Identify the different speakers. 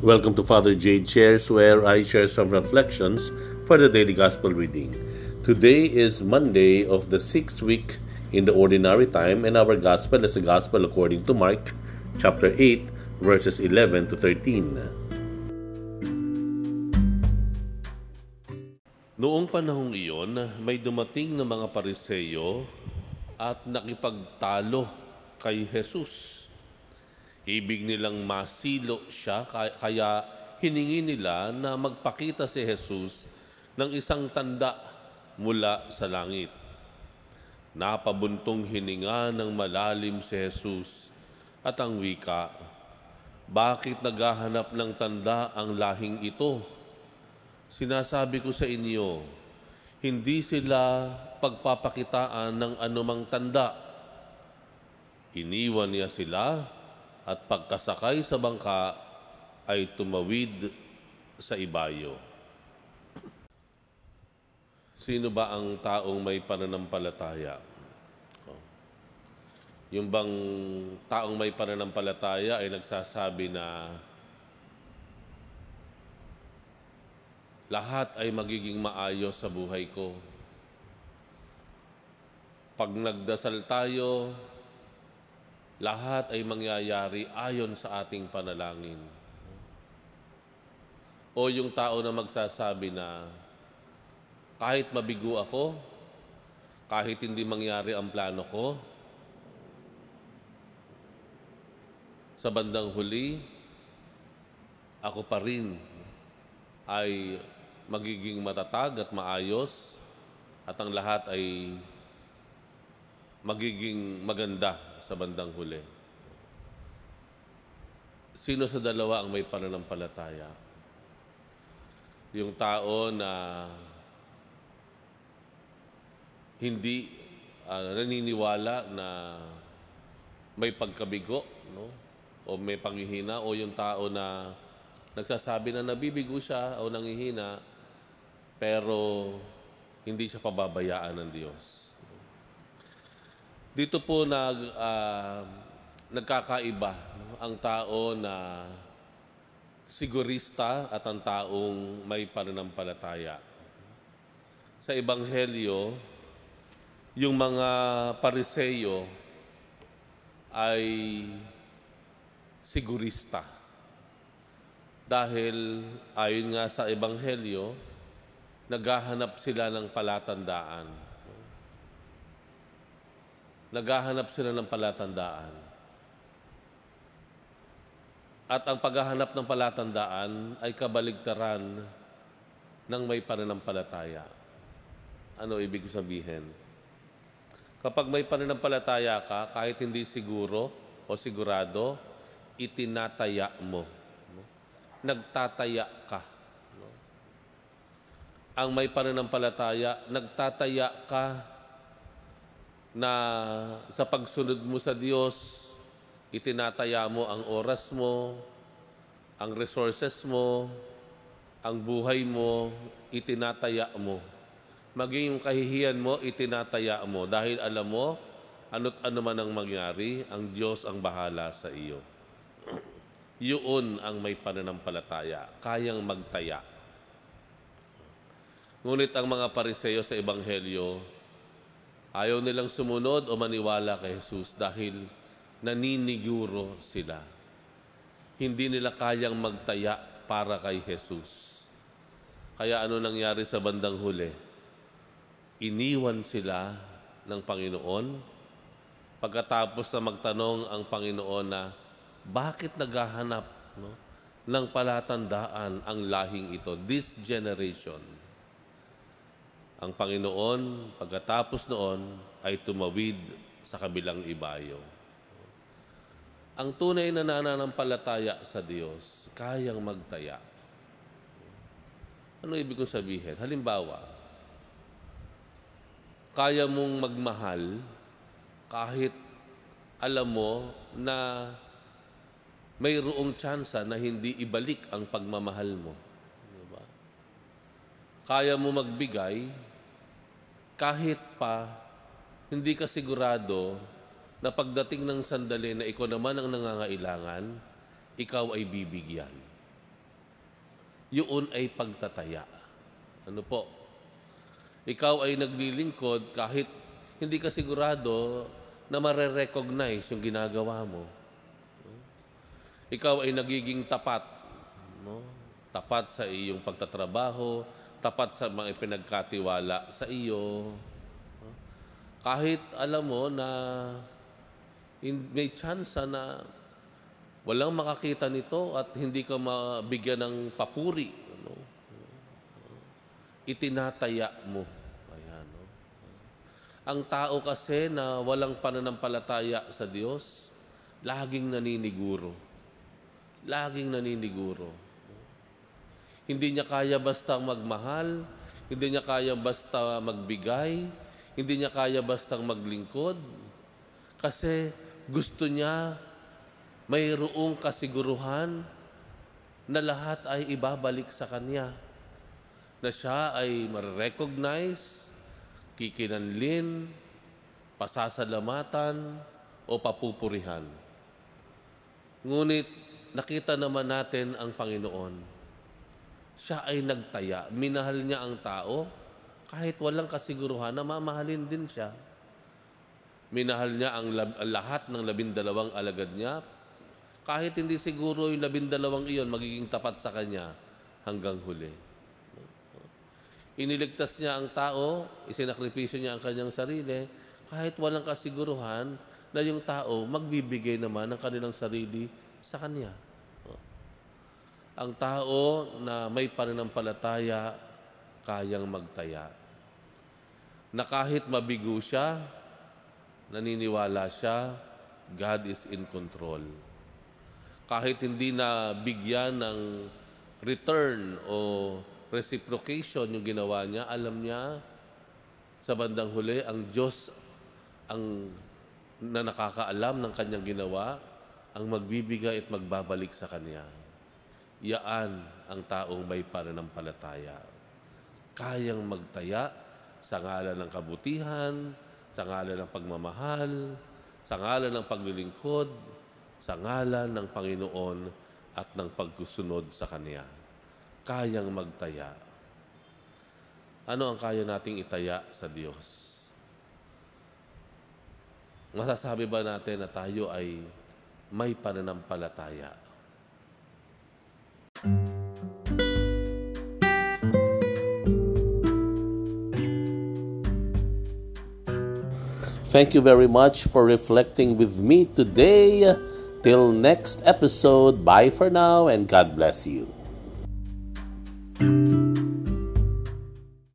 Speaker 1: Welcome to Father Jade Shares, where I share some reflections for the daily gospel reading. Today is Monday of the sixth week in the ordinary time, and our gospel is the gospel according to Mark, chapter 8, verses 11 to 13. Noong panahong iyon, may dumating na mga pariseyo at nakipagtalo kay Jesus. Ibig nilang masilo siya, kaya hiningi nila na magpakita si Jesus ng isang tanda mula sa langit. Napabuntong hininga ng malalim si Jesus at ang wika, Bakit naghahanap ng tanda ang lahing ito? Sinasabi ko sa inyo, hindi sila pagpapakitaan ng anumang tanda. Iniwan niya sila at pagkasakay sa bangka ay tumawid sa ibayo. Sino ba ang taong may pananampalataya? Yung bang taong may pananampalataya ay nagsasabi na lahat ay magiging maayos sa buhay ko. Pag nagdasal tayo, lahat ay mangyayari ayon sa ating panalangin. O yung tao na magsasabi na kahit mabigo ako, kahit hindi mangyari ang plano ko, sa bandang huli, ako pa rin ay magiging matatag at maayos at ang lahat ay magiging maganda sa bandang huli. Sino sa dalawa ang may pananampalataya? Yung tao na hindi uh, naniniwala na may pagkabigo, no? O may panghihina o yung tao na nagsasabi na nabibigo siya o nangihina pero hindi siya pababayaan ng Diyos. Dito po nag, uh, nagkakaiba ang tao na sigurista at ang taong may pananampalataya. Sa Ebanghelyo, yung mga pariseyo ay sigurista. Dahil ayon nga sa Ebanghelyo, naghahanap sila ng palatandaan naghahanap sila ng palatandaan. At ang paghahanap ng palatandaan ay kabaligtaran ng may pananampalataya. Ano ibig sabihin? Kapag may pananampalataya ka, kahit hindi siguro o sigurado, itinataya mo. Nagtataya ka. Ang may pananampalataya, nagtataya ka na sa pagsunod mo sa Diyos, itinataya mo ang oras mo, ang resources mo, ang buhay mo, itinataya mo. Maging yung kahihiyan mo, itinataya mo. Dahil alam mo, ano't ano man ang mangyari, ang Diyos ang bahala sa iyo. Yun ang may pananampalataya, kayang magtaya. Ngunit ang mga pariseyo sa Ebanghelyo, Ayaw nilang sumunod o maniwala kay Jesus dahil naniniguro sila. Hindi nila kayang magtaya para kay Jesus. Kaya ano nangyari sa bandang huli? Iniwan sila ng Panginoon pagkatapos na magtanong ang Panginoon na bakit naghahanap no, ng palatandaan ang lahing ito, this generation. Ang Panginoon, pagkatapos noon, ay tumawid sa kabilang ibayo. Ang tunay na nananampalataya sa Diyos, kayang magtaya. Ano ibig kong sabihin? Halimbawa, kaya mong magmahal kahit alam mo na mayroong tsansa na hindi ibalik ang pagmamahal mo. Diba? Kaya mo magbigay kahit pa hindi ka sigurado na pagdating ng sandali na ikaw naman ang nangangailangan, ikaw ay bibigyan. yun ay pagtataya. Ano po? Ikaw ay naglilingkod kahit hindi ka sigurado na mare-recognize yung ginagawa mo. Ikaw ay nagiging tapat. No? Tapat sa iyong pagtatrabaho, tapat sa mga pinagkatiwala sa iyo. Kahit alam mo na may chance na walang makakita nito at hindi ka mabigyan ng papuri. No? Itinataya mo. Ayan, no? Ang tao kasi na walang pananampalataya sa Diyos, laging naniniguro laging naniniguro. Hindi niya kaya basta magmahal, hindi niya kaya basta magbigay, hindi niya kaya basta maglingkod, kasi gusto niya mayroong kasiguruhan na lahat ay ibabalik sa Kanya. Na siya ay ma-recognize, kikinanlin, pasasalamatan, o papupurihan. Ngunit nakita naman natin ang Panginoon. Siya ay nagtaya. Minahal niya ang tao kahit walang kasiguruhan na mamahalin din siya. Minahal niya ang, lahat ng labindalawang alagad niya kahit hindi siguro yung labindalawang iyon magiging tapat sa kanya hanggang huli. Iniligtas niya ang tao, isinakripisyo niya ang kanyang sarili, kahit walang kasiguruhan na yung tao magbibigay naman ng kanilang sarili sa Kanya. Ang tao na may pananampalataya, kayang magtaya. Na kahit mabigo siya, naniniwala siya, God is in control. Kahit hindi na bigyan ng return o reciprocation yung ginawa niya, alam niya sa bandang huli, ang Diyos ang na nakakaalam ng kanyang ginawa ang magbibigay at magbabalik sa Kanya. Yaan ang taong may pananampalataya. Kayang magtaya sa ngalan ng kabutihan, sa ngalan ng pagmamahal, sa ngalan ng paglilingkod, sa ngalan ng Panginoon at ng pagkusunod sa Kanya. Kayang magtaya. Ano ang kaya nating itaya sa Diyos? Masasabi ba natin na tayo ay may pananampalataya.
Speaker 2: Thank you very much for reflecting with me today. Till next episode, bye for now and God bless you.